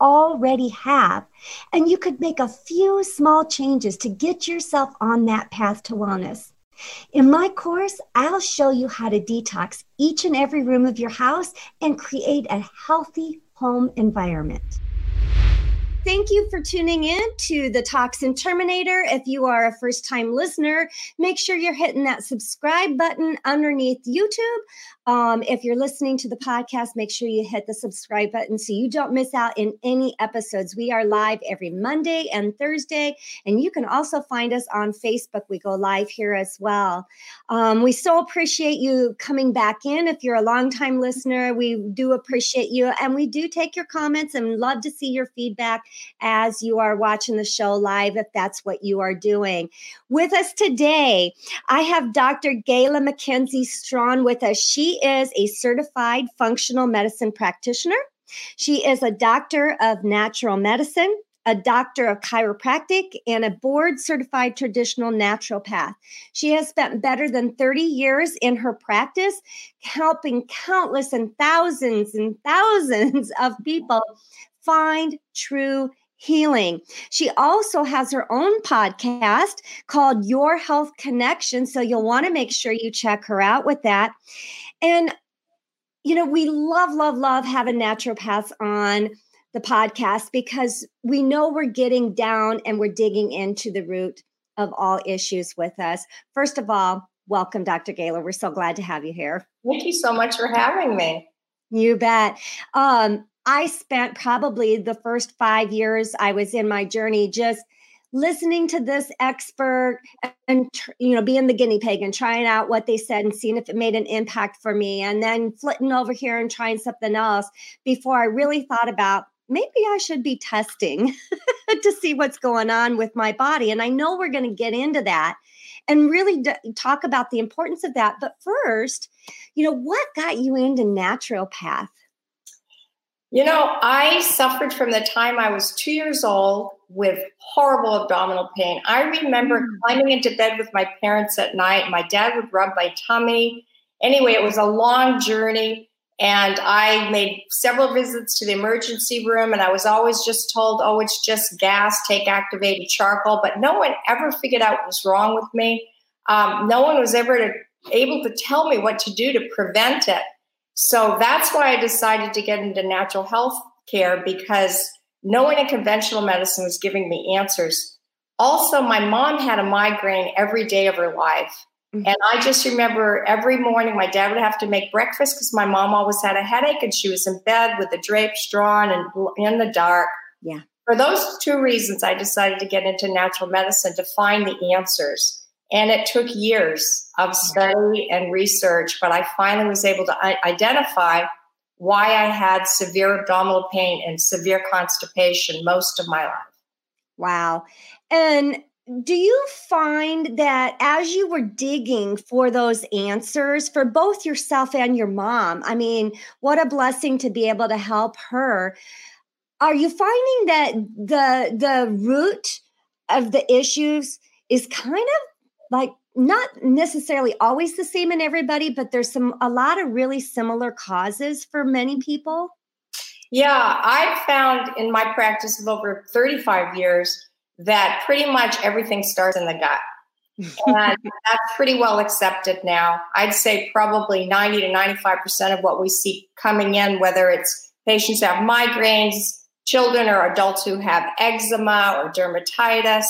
already have. And you could make a few small changes to get yourself on that path to wellness. In my course, I'll show you how to detox each and every room of your house and create a healthy home environment. Thank you for tuning in to the Toxin Terminator. If you are a first time listener, make sure you're hitting that subscribe button underneath YouTube. Um, if you're listening to the podcast, make sure you hit the subscribe button so you don't miss out in any episodes. We are live every Monday and Thursday, and you can also find us on Facebook. We go live here as well. Um, we so appreciate you coming back in. If you're a longtime listener, we do appreciate you, and we do take your comments and love to see your feedback as you are watching the show live, if that's what you are doing. With us today, I have Dr. Gaila McKenzie Strawn with us. She is a certified functional medicine practitioner. She is a doctor of natural medicine, a doctor of chiropractic, and a board certified traditional naturopath. She has spent better than 30 years in her practice, helping countless and thousands and thousands of people find true healing. She also has her own podcast called Your Health Connection. So you'll want to make sure you check her out with that. And, you know, we love, love, love having naturopaths on the podcast because we know we're getting down and we're digging into the root of all issues with us. First of all, welcome, Dr. Gaila. We're so glad to have you here. Thank you so much for having me. You bet. Um, I spent probably the first five years I was in my journey just – listening to this expert and you know being the guinea pig and trying out what they said and seeing if it made an impact for me and then flitting over here and trying something else before i really thought about maybe i should be testing to see what's going on with my body. And i know we're going to get into that and really d- talk about the importance of that. But first you know what got you into naturopath you know, I suffered from the time I was two years old with horrible abdominal pain. I remember mm. climbing into bed with my parents at night. My dad would rub my tummy. Anyway, it was a long journey. And I made several visits to the emergency room, and I was always just told, oh, it's just gas, take activated charcoal. But no one ever figured out what was wrong with me. Um, no one was ever to, able to tell me what to do to prevent it. So that's why I decided to get into natural health care because no one in conventional medicine was giving me answers. Also, my mom had a migraine every day of her life. Mm-hmm. And I just remember every morning my dad would have to make breakfast because my mom always had a headache and she was in bed with the drapes drawn and in the dark. Yeah. For those two reasons, I decided to get into natural medicine to find the answers. And it took years of mm-hmm. study and research, but I finally was able to identify why I had severe abdominal pain and severe constipation most of my life. Wow. And do you find that as you were digging for those answers for both yourself and your mom, I mean, what a blessing to be able to help her. Are you finding that the the root of the issues is kind of like not necessarily always the same in everybody, but there's some a lot of really similar causes for many people. Yeah, I've found in my practice of over 35 years that pretty much everything starts in the gut. and that's pretty well accepted now. I'd say probably 90 to 95% of what we see coming in, whether it's patients who have migraines, children or adults who have eczema or dermatitis,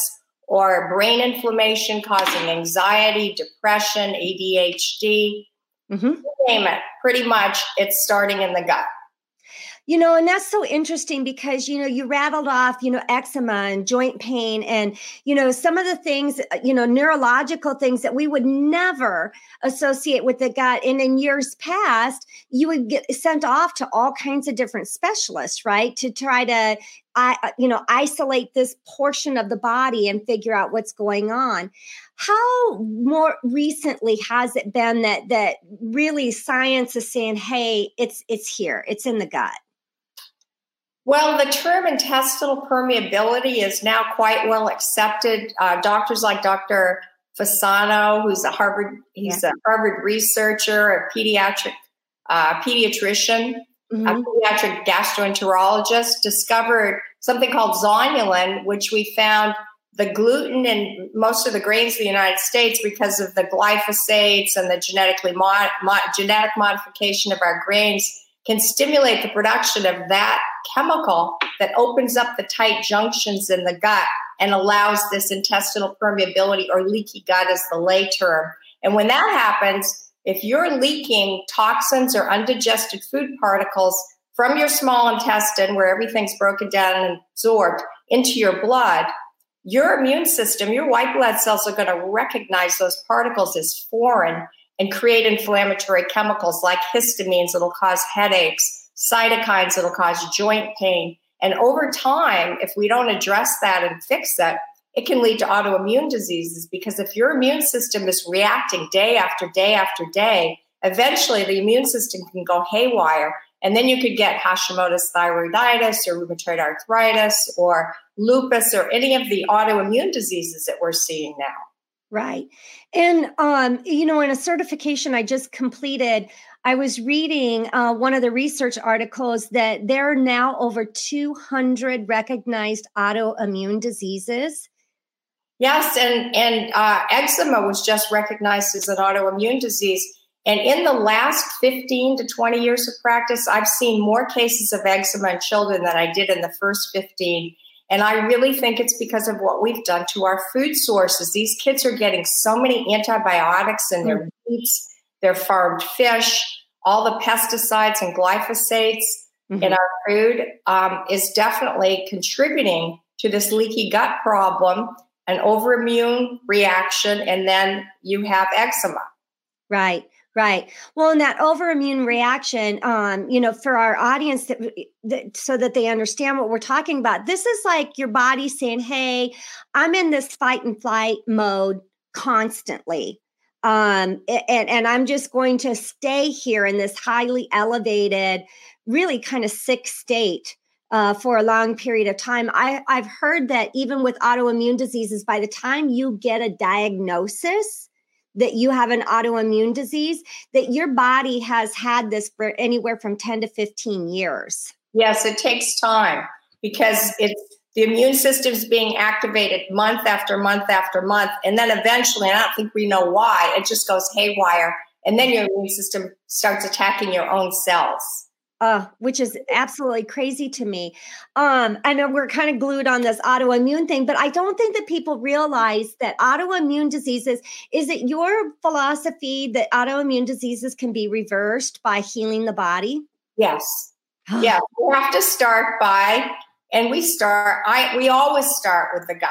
or brain inflammation causing anxiety, depression, ADHD, mm-hmm. name it. Pretty much it's starting in the gut. You know, and that's so interesting because, you know, you rattled off, you know, eczema and joint pain and, you know, some of the things, you know, neurological things that we would never associate with the gut. And in years past, you would get sent off to all kinds of different specialists, right? To try to, I, uh, you know, isolate this portion of the body and figure out what's going on how more recently has it been that that really science is saying hey it's it's here it's in the gut well, the term intestinal permeability is now quite well accepted. Uh, doctors like Dr. Fasano, who's a Harvard, he's yeah. a Harvard researcher, a pediatric uh, pediatrician, mm-hmm. a pediatric gastroenterologist, discovered something called zonulin, which we found the gluten in most of the grains of the United States because of the glyphosates and the genetically mod, genetic modification of our grains can stimulate the production of that chemical that opens up the tight junctions in the gut and allows this intestinal permeability or leaky gut is the lay term. And when that happens, if you're leaking toxins or undigested food particles from your small intestine, where everything's broken down and absorbed, into your blood, your immune system, your white blood cells are going to recognize those particles as foreign and create inflammatory chemicals like histamines that'll cause headaches, cytokines that'll cause joint pain. And over time, if we don't address that and fix that, it can lead to autoimmune diseases because if your immune system is reacting day after day after day, eventually the immune system can go haywire. And then you could get Hashimoto's thyroiditis or rheumatoid arthritis or lupus or any of the autoimmune diseases that we're seeing now. Right. And, um, you know, in a certification I just completed, I was reading uh, one of the research articles that there are now over 200 recognized autoimmune diseases. Yes, and and uh, eczema was just recognized as an autoimmune disease. And in the last 15 to 20 years of practice, I've seen more cases of eczema in children than I did in the first 15. And I really think it's because of what we've done to our food sources. These kids are getting so many antibiotics in their mm-hmm. meats, their farmed fish, all the pesticides and glyphosates mm-hmm. in our food um, is definitely contributing to this leaky gut problem, an overimmune reaction, and then you have eczema. Right. Right. Well, in that overimmune reaction, um, you know, for our audience, that, that, so that they understand what we're talking about, this is like your body saying, "Hey, I'm in this fight and flight mode constantly, um, and and I'm just going to stay here in this highly elevated, really kind of sick state." Uh, for a long period of time. I, I've heard that even with autoimmune diseases, by the time you get a diagnosis, that you have an autoimmune disease, that your body has had this for anywhere from 10 to 15 years. Yes, it takes time because it's the immune system's being activated month after month after month. And then eventually, I don't think we know why, it just goes haywire. And then your immune system starts attacking your own cells uh, which is absolutely crazy to me. Um, I know we're kind of glued on this autoimmune thing, but I don't think that people realize that autoimmune diseases is it your philosophy that autoimmune diseases can be reversed by healing the body? Yes. yeah. We have to start by, and we start, I we always start with the gut.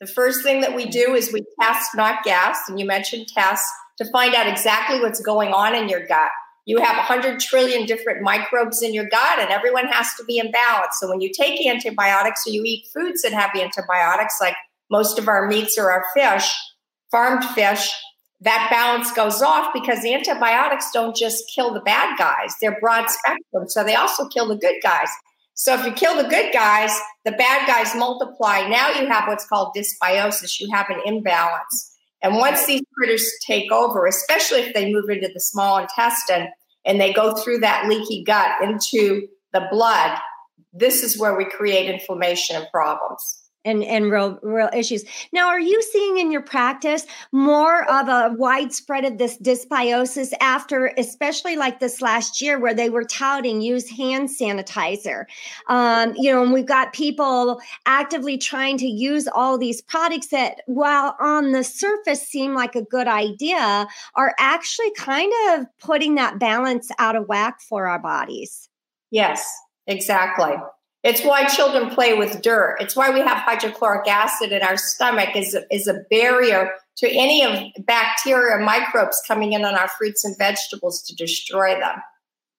The first thing that we do is we test, not gas and you mentioned tests to find out exactly what's going on in your gut you have 100 trillion different microbes in your gut and everyone has to be in balance. So when you take antibiotics or you eat foods that have antibiotics like most of our meats or our fish farmed fish that balance goes off because the antibiotics don't just kill the bad guys. They're broad spectrum. So they also kill the good guys. So if you kill the good guys the bad guys multiply. Now you have what's called dysbiosis. You have an imbalance and once these critters take over, especially if they move into the small intestine and they go through that leaky gut into the blood, this is where we create inflammation and problems. And and real real issues. Now, are you seeing in your practice more of a widespread of this dysbiosis after, especially like this last year, where they were touting use hand sanitizer? Um, you know, and we've got people actively trying to use all these products that, while on the surface seem like a good idea, are actually kind of putting that balance out of whack for our bodies. Yes, exactly. It's why children play with dirt. It's why we have hydrochloric acid in our stomach is, is a barrier to any of bacteria, microbes coming in on our fruits and vegetables to destroy them.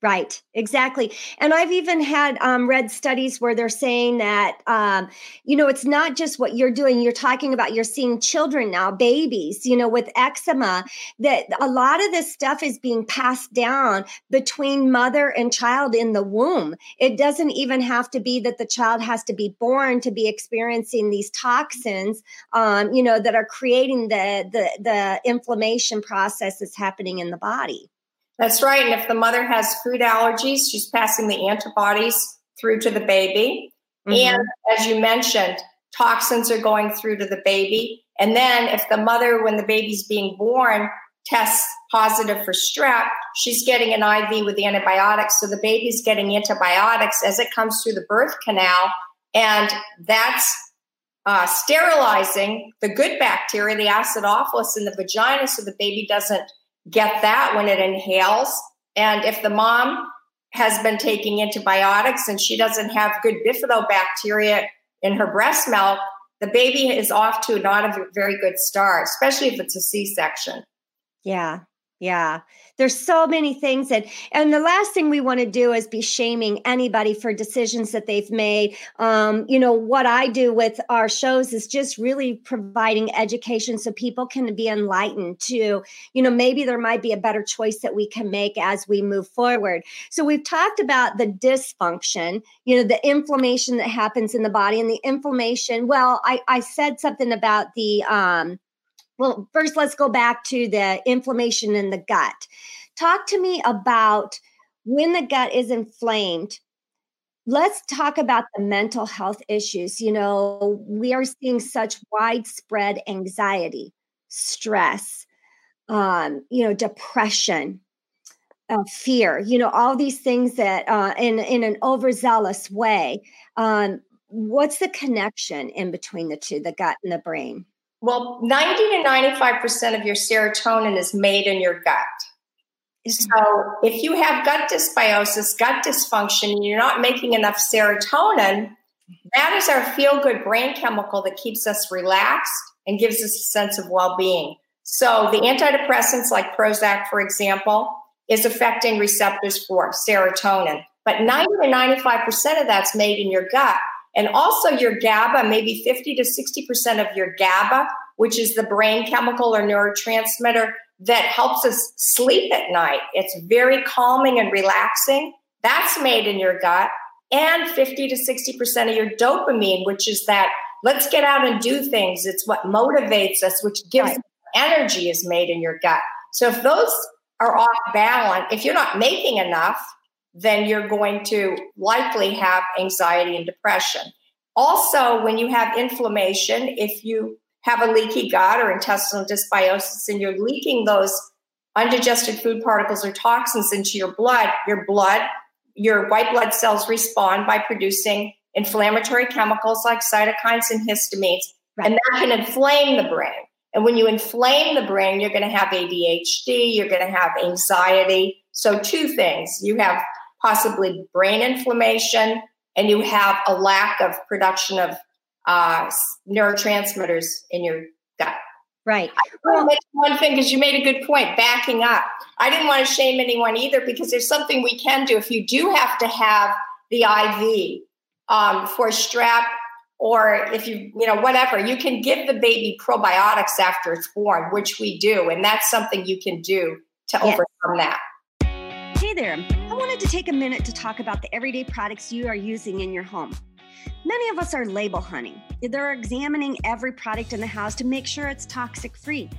Right, exactly. And I've even had um, read studies where they're saying that, um, you know, it's not just what you're doing. You're talking about you're seeing children now, babies, you know, with eczema, that a lot of this stuff is being passed down between mother and child in the womb. It doesn't even have to be that the child has to be born to be experiencing these toxins, um, you know, that are creating the, the, the inflammation process that's happening in the body. That's right. And if the mother has food allergies, she's passing the antibodies through to the baby. Mm-hmm. And as you mentioned, toxins are going through to the baby. And then if the mother, when the baby's being born, tests positive for strep, she's getting an IV with the antibiotics. So the baby's getting antibiotics as it comes through the birth canal. And that's uh, sterilizing the good bacteria, the acidophilus in the vagina, so the baby doesn't get that when it inhales. And if the mom has been taking antibiotics and she doesn't have good bifidobacteria in her breast milk, the baby is off to not a very good start, especially if it's a C section. Yeah, yeah. There's so many things that, and the last thing we want to do is be shaming anybody for decisions that they've made. Um, you know, what I do with our shows is just really providing education so people can be enlightened to, you know, maybe there might be a better choice that we can make as we move forward. So we've talked about the dysfunction, you know, the inflammation that happens in the body and the inflammation. Well, I, I said something about the, um, well, first, let's go back to the inflammation in the gut. Talk to me about when the gut is inflamed. Let's talk about the mental health issues. You know, we are seeing such widespread anxiety, stress, um, you know, depression, uh, fear. You know, all these things that, uh, in in an overzealous way. Um, what's the connection in between the two, the gut and the brain? Well, 90 to 95% of your serotonin is made in your gut. Mm-hmm. So if you have gut dysbiosis, gut dysfunction, and you're not making enough serotonin, that is our feel good brain chemical that keeps us relaxed and gives us a sense of well being. So the antidepressants like Prozac, for example, is affecting receptors for serotonin. But 90 to 95% of that's made in your gut. And also your GABA, maybe 50 to 60% of your GABA, which is the brain chemical or neurotransmitter that helps us sleep at night. It's very calming and relaxing. That's made in your gut. And 50 to 60% of your dopamine, which is that let's get out and do things. It's what motivates us, which gives right. energy, is made in your gut. So if those are off balance, if you're not making enough, then you're going to likely have anxiety and depression. Also, when you have inflammation, if you have a leaky gut or intestinal dysbiosis and you're leaking those undigested food particles or toxins into your blood, your blood, your white blood cells respond by producing inflammatory chemicals like cytokines and histamines, right. and that can inflame the brain. And when you inflame the brain, you're going to have ADHD, you're going to have anxiety. So, two things you have possibly brain inflammation, and you have a lack of production of uh, neurotransmitters in your gut. Right. Well, one thing because you made a good point. Backing up, I didn't want to shame anyone either because there's something we can do if you do have to have the IV um, for strep or if you you know whatever you can give the baby probiotics after it's born which we do and that's something you can do to yes. overcome that hey there i wanted to take a minute to talk about the everyday products you are using in your home Many of us are label hunting. They're examining every product in the house to make sure it's toxic free.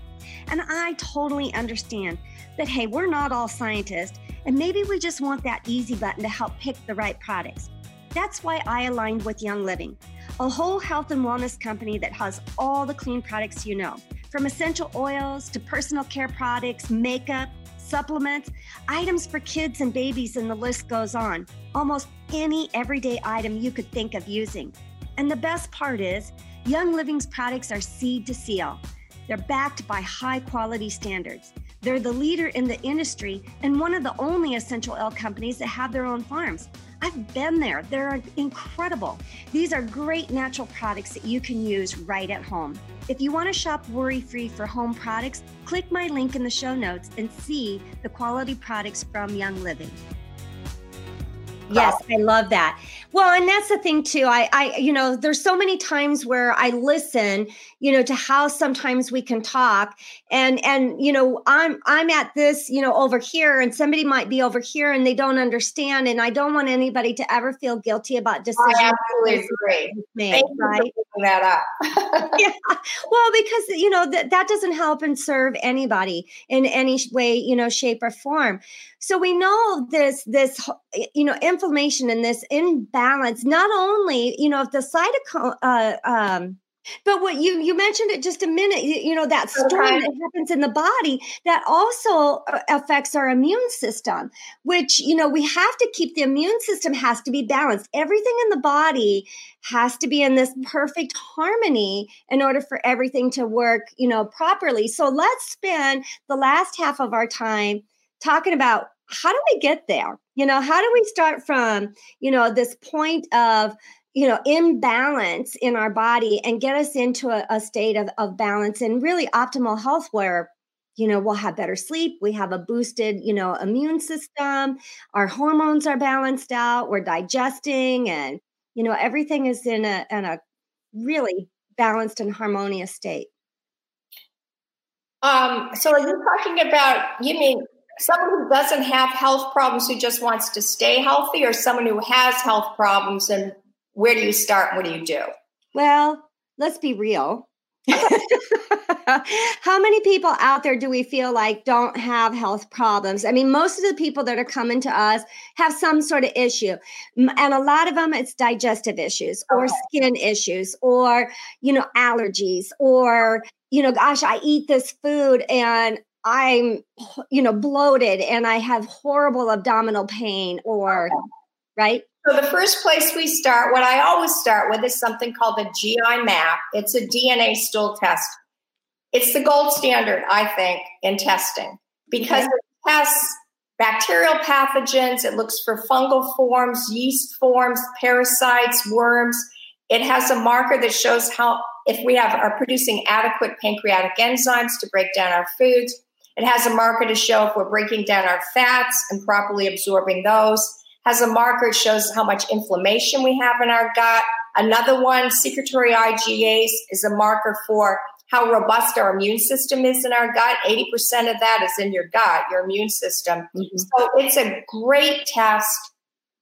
And I totally understand that, hey, we're not all scientists, and maybe we just want that easy button to help pick the right products. That's why I aligned with Young Living. a whole health and wellness company that has all the clean products you know, from essential oils to personal care products, makeup, supplements, items for kids and babies, and the list goes on. Almost any everyday item you could think of using. And the best part is, Young Living's products are seed to seal. They're backed by high quality standards. They're the leader in the industry and one of the only essential oil companies that have their own farms. I've been there. They're incredible. These are great natural products that you can use right at home. If you want to shop worry free for home products, click my link in the show notes and see the quality products from Young Living. Yes, I love that. Well, and that's the thing too. I, I, you know, there's so many times where I listen, you know, to how sometimes we can talk, and and you know, I'm I'm at this, you know, over here, and somebody might be over here, and they don't understand, and I don't want anybody to ever feel guilty about decisions. I absolutely agree. Made, right? that up. yeah. Well, because you know that that doesn't help and serve anybody in any way, you know, shape or form. So we know this this you know inflammation and this imbalance. Balance, not only you know if the cytokine. Uh, um, but what you you mentioned it just a minute, you, you know that storm okay. that happens in the body that also uh, affects our immune system, which you know we have to keep the immune system has to be balanced. Everything in the body has to be in this perfect harmony in order for everything to work, you know, properly. So let's spend the last half of our time talking about how do we get there? You know, how do we start from, you know, this point of you know imbalance in our body and get us into a, a state of, of balance and really optimal health where you know we'll have better sleep we have a boosted you know immune system our hormones are balanced out we're digesting and you know everything is in a in a really balanced and harmonious state um so are you talking about you mean someone who doesn't have health problems who just wants to stay healthy or someone who has health problems and where do you start? What do you do? Well, let's be real. How many people out there do we feel like don't have health problems? I mean, most of the people that are coming to us have some sort of issue. And a lot of them, it's digestive issues or okay. skin issues or, you know, allergies or, you know, gosh, I eat this food and I'm, you know, bloated and I have horrible abdominal pain or, okay. right? So the first place we start, what I always start with, is something called the GI map. It's a DNA stool test. It's the gold standard, I think, in testing because it tests bacterial pathogens. It looks for fungal forms, yeast forms, parasites, worms. It has a marker that shows how if we have are producing adequate pancreatic enzymes to break down our foods. It has a marker to show if we're breaking down our fats and properly absorbing those has a marker, shows how much inflammation we have in our gut. Another one, secretory IgAs, is a marker for how robust our immune system is in our gut. 80% of that is in your gut, your immune system. Mm-hmm. So it's a great test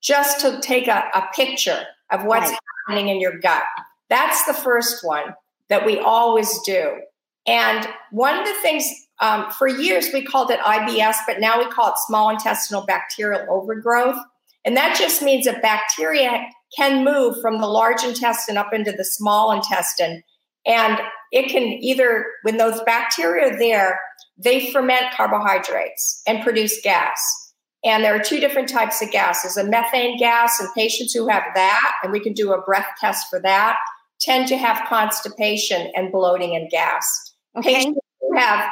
just to take a, a picture of what's right. happening in your gut. That's the first one that we always do. And one of the things, um, for years we called it IBS, but now we call it small intestinal bacterial overgrowth. And that just means that bacteria can move from the large intestine up into the small intestine. And it can either, when those bacteria are there, they ferment carbohydrates and produce gas. And there are two different types of gases a methane gas, and patients who have that, and we can do a breath test for that, tend to have constipation and bloating and gas. Okay. Patients who have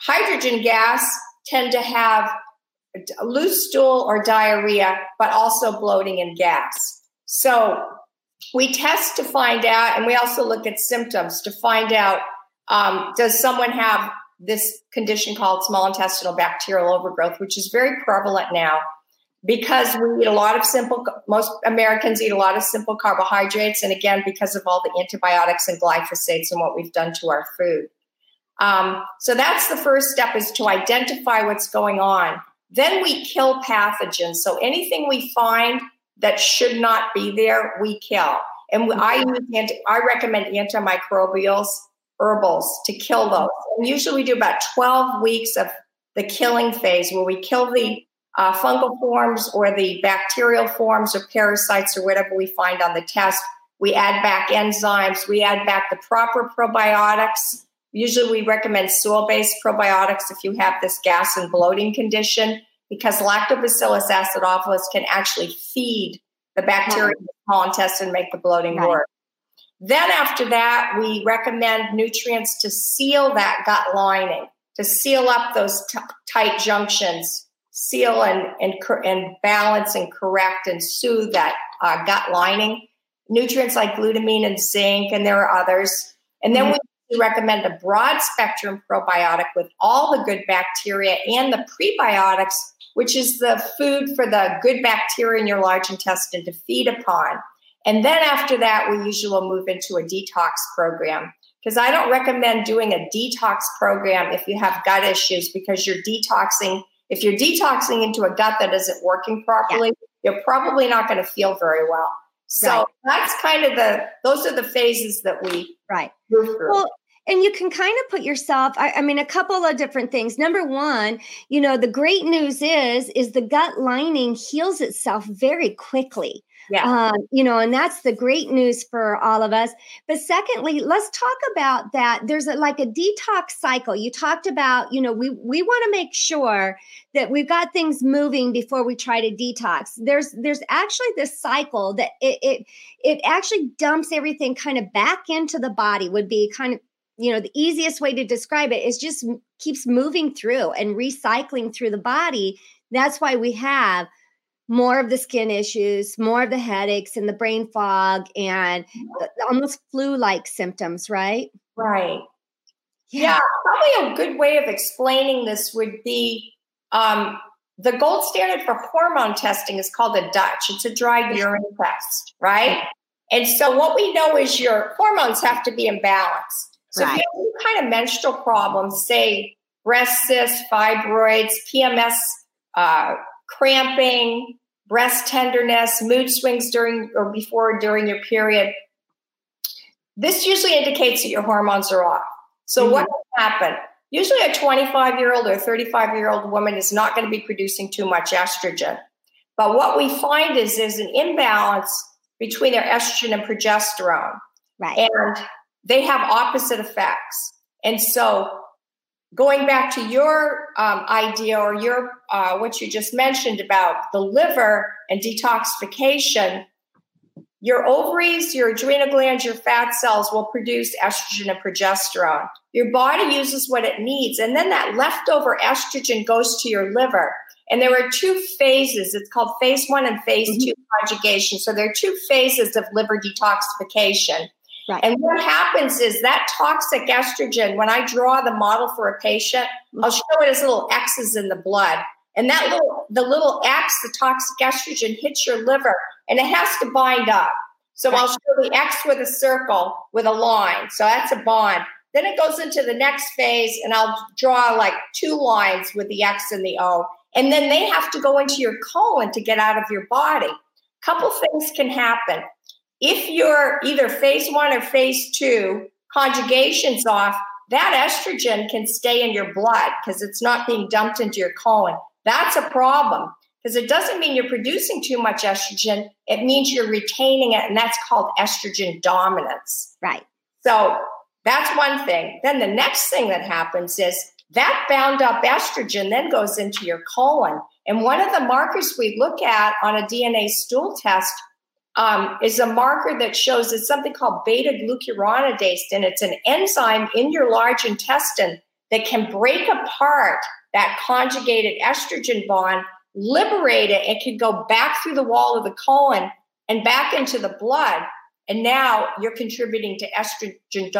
hydrogen gas tend to have loose stool or diarrhea, but also bloating and gas. So we test to find out, and we also look at symptoms to find out um, does someone have this condition called small intestinal bacterial overgrowth, which is very prevalent now because we eat a lot of simple, most Americans eat a lot of simple carbohydrates. And again, because of all the antibiotics and glyphosates and what we've done to our food. Um, so that's the first step is to identify what's going on. Then we kill pathogens. So anything we find that should not be there, we kill. And I use I recommend antimicrobials, herbals to kill those. And usually we do about 12 weeks of the killing phase where we kill the uh, fungal forms or the bacterial forms or parasites or whatever we find on the test. We add back enzymes. We add back the proper probiotics. Usually, we recommend soil based probiotics if you have this gas and bloating condition because lactobacillus acidophilus can actually feed the bacteria in the small intestine and make the bloating right. work. Then, after that, we recommend nutrients to seal that gut lining, to seal up those t- tight junctions, seal and, and, and balance and correct and soothe that uh, gut lining. Nutrients like glutamine and zinc, and there are others. And then mm-hmm. we recommend a broad spectrum probiotic with all the good bacteria and the prebiotics, which is the food for the good bacteria in your large intestine to feed upon. And then after that, we usually will move into a detox program because I don't recommend doing a detox program if you have gut issues because you're detoxing. If you're detoxing into a gut that isn't working properly, yeah. you're probably not going to feel very well. So right. that's kind of the those are the phases that we right. Well, and you can kind of put yourself I, I, mean a couple of different things number one you know the great news is is the gut lining heals itself very quickly yeah. Um, you know, and that's the great news for all of us. But secondly, let's talk about that. There's a, like a detox cycle. You talked about, you know, we we want to make sure that we've got things moving before we try to detox. There's there's actually this cycle that it it, it actually dumps everything kind of back into the body. Would be kind of you know the easiest way to describe it is just keeps moving through and recycling through the body. That's why we have more of the skin issues, more of the headaches and the brain fog and almost flu like symptoms, right? Right. Yeah. yeah. probably a good way of explaining this would be um, the gold standard for hormone testing is called a Dutch. It's a dry urine test, right? And so what we know is your hormones have to be in balance. So right. if you have any kind of menstrual problems, say breast cysts, fibroids, PMS, uh, cramping, breast tenderness, mood swings during or before or during your period, this usually indicates that your hormones are off. So, mm-hmm. what will happen? Usually, a 25 year old or 35 year old woman is not going to be producing too much estrogen. But what we find is there's an imbalance between their estrogen and progesterone. Right. And they have opposite effects. And so going back to your um, idea or your uh, what you just mentioned about the liver and detoxification your ovaries your adrenal glands your fat cells will produce estrogen and progesterone your body uses what it needs and then that leftover estrogen goes to your liver and there are two phases it's called phase one and phase mm-hmm. two conjugation so there are two phases of liver detoxification Right. And what happens is that toxic estrogen, when I draw the model for a patient, I'll show it as little X's in the blood. And that little, the little X, the toxic estrogen hits your liver and it has to bind up. So. I'll show the X with a circle with a line. So that's a bond. Then it goes into the next phase and I'll draw like two lines with the X and the O. And then they have to go into your colon to get out of your body. Couple things can happen if you're either phase one or phase two, conjugation's off, that estrogen can stay in your blood because it's not being dumped into your colon. That's a problem because it doesn't mean you're producing too much estrogen. It means you're retaining it, and that's called estrogen dominance. Right. So that's one thing. Then the next thing that happens is that bound up estrogen then goes into your colon. And one of the markers we look at on a DNA stool test um, is a marker that shows it's something called beta glucuronidase, and it's an enzyme in your large intestine that can break apart that conjugated estrogen bond, liberate it, it can go back through the wall of the colon and back into the blood. And now you're contributing to estrogen,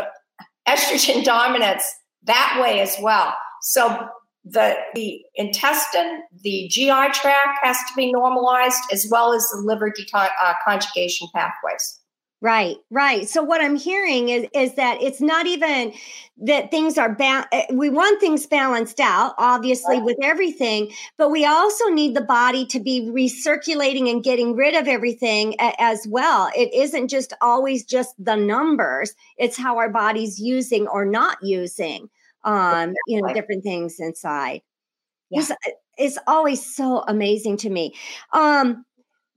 estrogen dominance that way as well. So the the intestine, the GI tract has to be normalized, as well as the liver uh, conjugation pathways. Right, right. So what I'm hearing is is that it's not even that things are ba- eh, we want things balanced out obviously right. with everything, but we also need the body to be recirculating and getting rid of everything a- as well. It isn't just always just the numbers, it's how our body's using or not using um, you know, different things inside. Yeah. It's, uh, it's always so amazing to me. Um,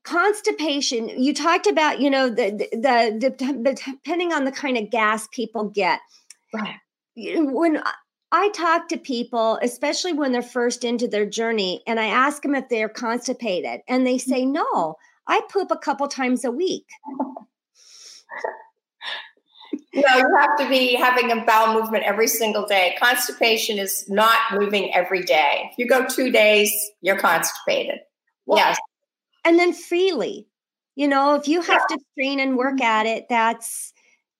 constipation you talked about you know the the, the, depending on the kind of gas people get right when I talk to people, especially when they're first into their journey, and I ask them if they're constipated, and they say, mm-hmm. No, I poop a couple times a week. no, you have to be having a bowel movement every single day. Constipation is not moving every day. If you go two days, you're constipated. Well, yes. And then freely. You know, if you have yeah. to train and work at it, that's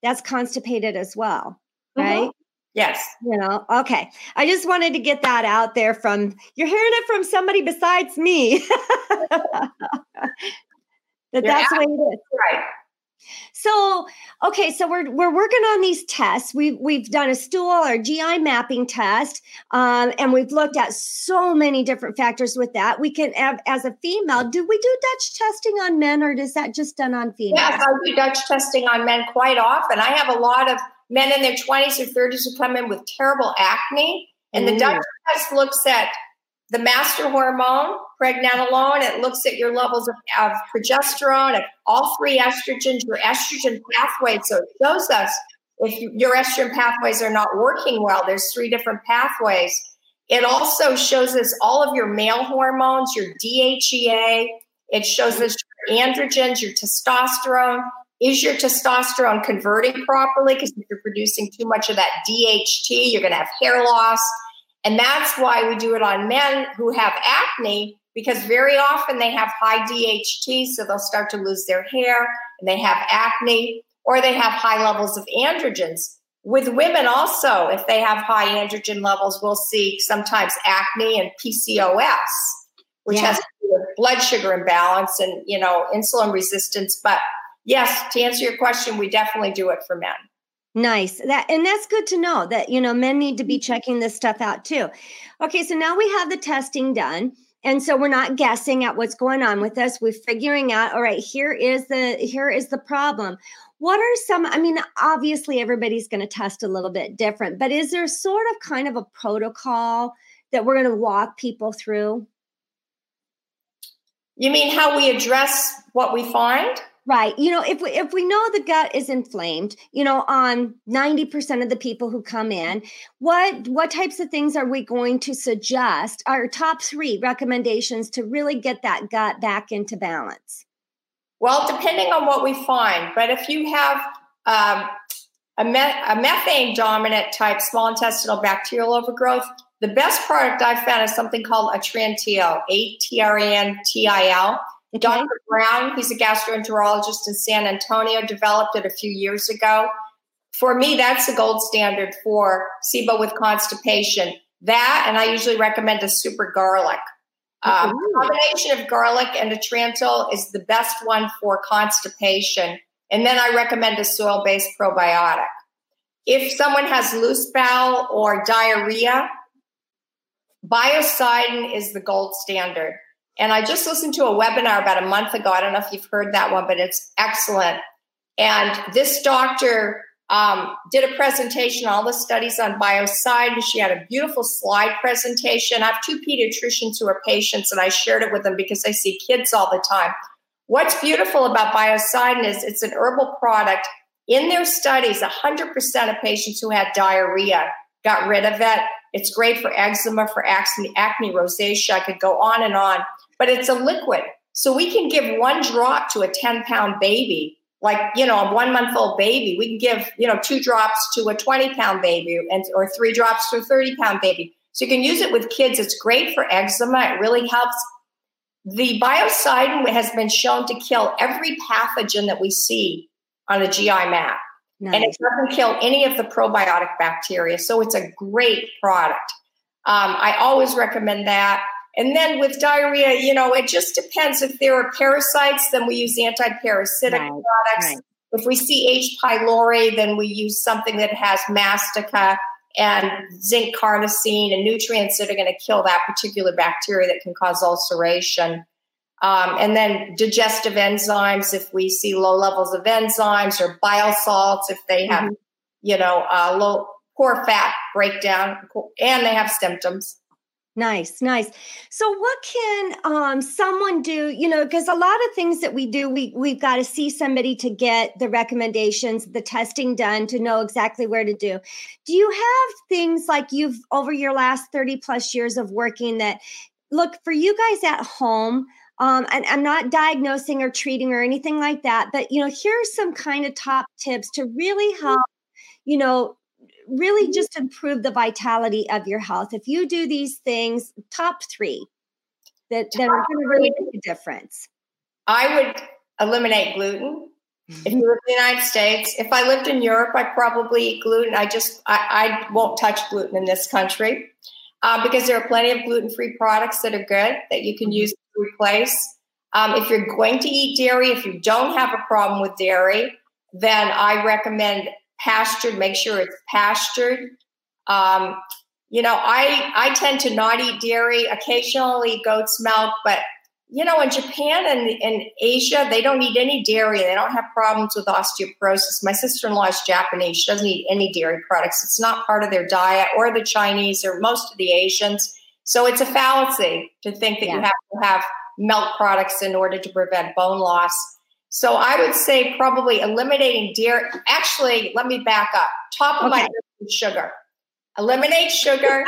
that's constipated as well. Mm-hmm. Right. Mm-hmm. Yes. You know, okay. I just wanted to get that out there from you're hearing it from somebody besides me. that you're that's the way it is. Right. So, okay, so we're we're working on these tests. We've we've done a stool or GI mapping test, um, and we've looked at so many different factors with that. We can, have, as a female, do we do Dutch testing on men, or is that just done on females? Yes, I do Dutch testing on men quite often. I have a lot of men in their 20s or 30s who come in with terrible acne. And the Dutch test looks at the master hormone, pregnenolone. It looks at your levels of, of progesterone, all three estrogens, your estrogen pathway. So it shows us if your estrogen pathways are not working well. There's three different pathways. It also shows us all of your male hormones, your DHEA. It shows us your androgens, your testosterone, is your testosterone converting properly? Because if you're producing too much of that DHT, you're going to have hair loss. And that's why we do it on men who have acne, because very often they have high DHT, so they'll start to lose their hair and they have acne, or they have high levels of androgens. With women, also, if they have high androgen levels, we'll see sometimes acne and PCOS, which yeah. has blood sugar imbalance and you know insulin resistance. But yes, to answer your question, we definitely do it for men. Nice. That and that's good to know that you know men need to be mm-hmm. checking this stuff out too. Okay, so now we have the testing done. And so we're not guessing at what's going on with us. We're figuring out, all right, here is the here is the problem. What are some I mean, obviously everybody's going to test a little bit different, but is there sort of kind of a protocol that we're going to walk people through? You mean how we address what we find? Right. You know, if we if we know the gut is inflamed, you know, on 90% of the people who come in, what what types of things are we going to suggest? Our top 3 recommendations to really get that gut back into balance. Well, depending on what we find, but if you have um, a, me- a methane dominant type small intestinal bacterial overgrowth, the best product I've found is something called a Atrantil, A T R A N T I L. Okay. Dr. Brown, he's a gastroenterologist in San Antonio, developed it a few years ago. For me, that's the gold standard for SIBO with constipation. That, and I usually recommend a super garlic. Um, combination of garlic and a Atrantil is the best one for constipation. And then I recommend a soil based probiotic. If someone has loose bowel or diarrhea, biocidin is the gold standard. And I just listened to a webinar about a month ago. I don't know if you've heard that one, but it's excellent. And this doctor um, did a presentation, all the studies on biocide, and she had a beautiful slide presentation. I have two pediatricians who are patients, and I shared it with them because I see kids all the time. What's beautiful about biocidin is it's an herbal product. In their studies, 100% of patients who had diarrhea got rid of it. It's great for eczema, for acne, acne rosacea. I could go on and on but it's a liquid. So we can give one drop to a 10 pound baby, like, you know, a one month old baby. We can give, you know, two drops to a 20 pound baby and, or three drops to a 30 pound baby. So you can use it with kids. It's great for eczema. It really helps. The biocidin has been shown to kill every pathogen that we see on the GI map. Nice. And it doesn't kill any of the probiotic bacteria. So it's a great product. Um, I always recommend that. And then with diarrhea, you know, it just depends. If there are parasites, then we use anti-parasitic right, products. Right. If we see H. pylori, then we use something that has mastica and zinc carnosine and nutrients that are going to kill that particular bacteria that can cause ulceration. Um, and then digestive enzymes, if we see low levels of enzymes or bile salts, if they have, mm-hmm. you know, uh, low poor fat breakdown and they have symptoms. Nice, nice. So, what can um, someone do? You know, because a lot of things that we do, we we've got to see somebody to get the recommendations, the testing done to know exactly where to do. Do you have things like you've over your last thirty plus years of working that look for you guys at home? Um, and I'm not diagnosing or treating or anything like that, but you know, here's some kind of top tips to really help. You know, really mm-hmm. just improve the vitality of your health. If you do these things, top three that, that are going to really make a difference. I would eliminate gluten. If you live in the United States, if I lived in Europe, I'd probably eat gluten. I just I, I won't touch gluten in this country uh, because there are plenty of gluten-free products that are good that you can mm-hmm. use to replace. Um, if you're going to eat dairy, if you don't have a problem with dairy, then I recommend pastured, make sure it's pastured. Um, you know, I I tend to not eat dairy, occasionally goat's milk, but you know, in Japan and in Asia, they don't eat any dairy. They don't have problems with osteoporosis. My sister-in-law is Japanese. She doesn't eat any dairy products. It's not part of their diet, or the Chinese, or most of the Asians. So it's a fallacy to think that yeah. you have to have milk products in order to prevent bone loss. So I would say probably eliminating dairy. Actually, let me back up. Top of okay. my list is sugar. Eliminate sugar,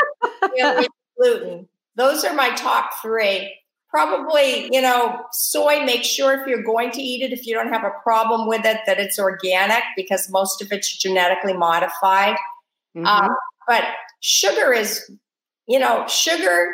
gluten. Those are my top three. Probably, you know, soy, make sure if you're going to eat it, if you don't have a problem with it, that it's organic because most of it's genetically modified. Mm-hmm. Um, but sugar is, you know, sugar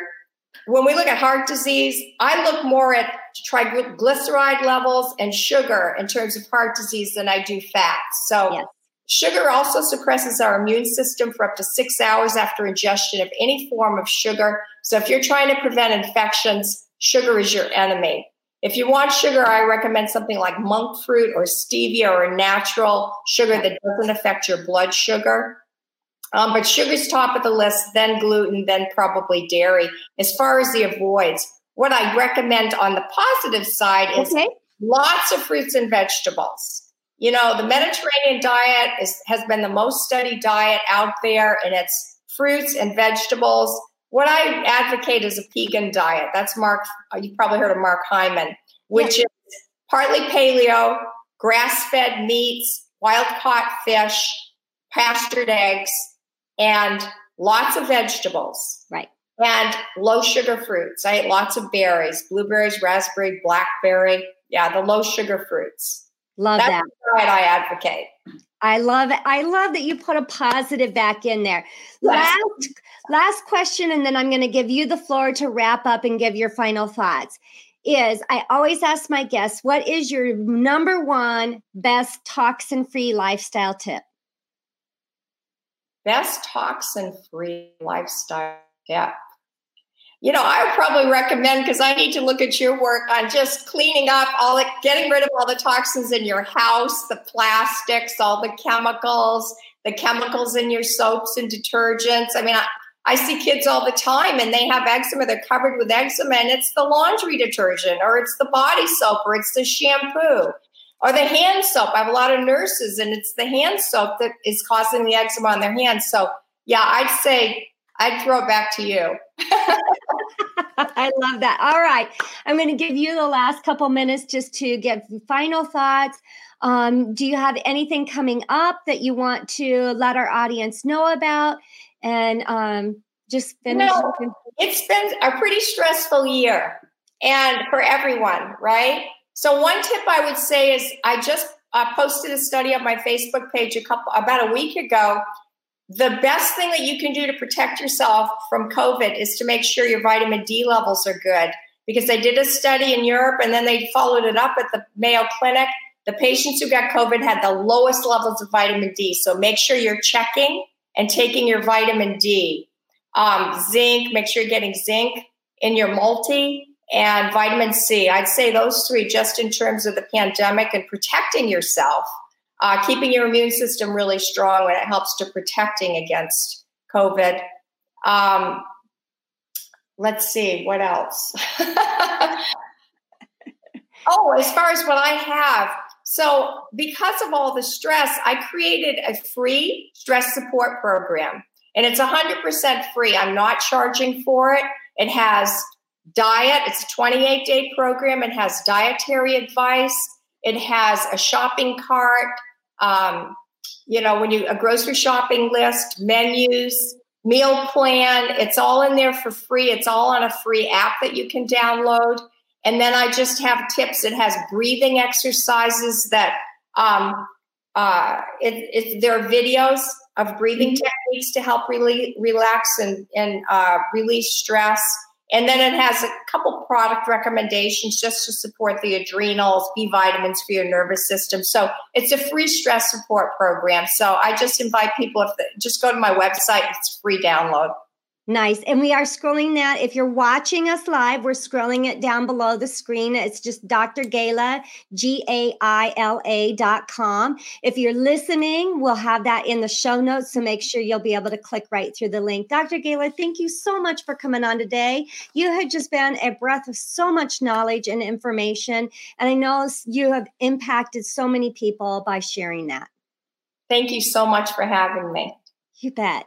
when we look at heart disease, I look more at triglyceride levels and sugar in terms of heart disease than I do fat. So, yes. sugar also suppresses our immune system for up to six hours after ingestion of any form of sugar. So, if you're trying to prevent infections, sugar is your enemy. If you want sugar, I recommend something like monk fruit or stevia or natural sugar that doesn't affect your blood sugar. Um, but sugar's top of the list, then gluten, then probably dairy. As far as the avoids, what I recommend on the positive side is okay. lots of fruits and vegetables. You know, the Mediterranean diet is, has been the most studied diet out there, and it's fruits and vegetables. What I advocate is a pegan diet. That's Mark, uh, you've probably heard of Mark Hyman, which is partly paleo, grass fed meats, wild caught fish, pastured eggs, and lots of vegetables. Right. And low sugar fruits. I ate lots of berries, blueberries, raspberry, blackberry. Yeah, the low sugar fruits. Love That's that. diet I advocate. I love it. I love that you put a positive back in there. Yes. Last last question, and then I'm going to give you the floor to wrap up and give your final thoughts. Is I always ask my guests, what is your number one best toxin free lifestyle tip? best toxin free lifestyle. Yeah. You know, I would probably recommend because I need to look at your work on just cleaning up all the getting rid of all the toxins in your house, the plastics, all the chemicals, the chemicals in your soaps and detergents. I mean, I, I see kids all the time and they have eczema, they're covered with eczema, and it's the laundry detergent or it's the body soap or it's the shampoo or the hand soap. I have a lot of nurses, and it's the hand soap that is causing the eczema on their hands. So, yeah, I'd say I'd throw it back to you. I love that. All right. I'm going to give you the last couple minutes just to give final thoughts. Um, do you have anything coming up that you want to let our audience know about? And um, just finish. No, it's been a pretty stressful year and for everyone, right? So one tip I would say is I just uh, posted a study on my Facebook page a couple about a week ago. The best thing that you can do to protect yourself from COVID is to make sure your vitamin D levels are good. Because they did a study in Europe and then they followed it up at the Mayo Clinic. The patients who got COVID had the lowest levels of vitamin D. So make sure you're checking and taking your vitamin D. Um, zinc, make sure you're getting zinc in your multi and vitamin C. I'd say those three just in terms of the pandemic and protecting yourself, uh, keeping your immune system really strong when it helps to protecting against COVID. Um, let's see, what else? oh, as far as what I have, so because of all the stress, I created a free stress support program. And it's 100% free. I'm not charging for it. It has diet, it's a 28 day program. It has dietary advice, it has a shopping cart, um, you know, when you a grocery shopping list, menus, meal plan. It's all in there for free. It's all on a free app that you can download. And then I just have tips. It has breathing exercises that um, uh, it, it, there are videos of breathing mm-hmm. techniques to help really relax and, and uh, release stress. And then it has a couple product recommendations just to support the adrenals, B vitamins for your nervous system. So it's a free stress support program. So I just invite people if they, just go to my website, it's free download. Nice. And we are scrolling that. If you're watching us live, we're scrolling it down below the screen. It's just Dr. Gaila, G A I L A dot com. If you're listening, we'll have that in the show notes. So make sure you'll be able to click right through the link. Dr. Gaila, thank you so much for coming on today. You have just been a breath of so much knowledge and information. And I know you have impacted so many people by sharing that. Thank you so much for having me. You bet.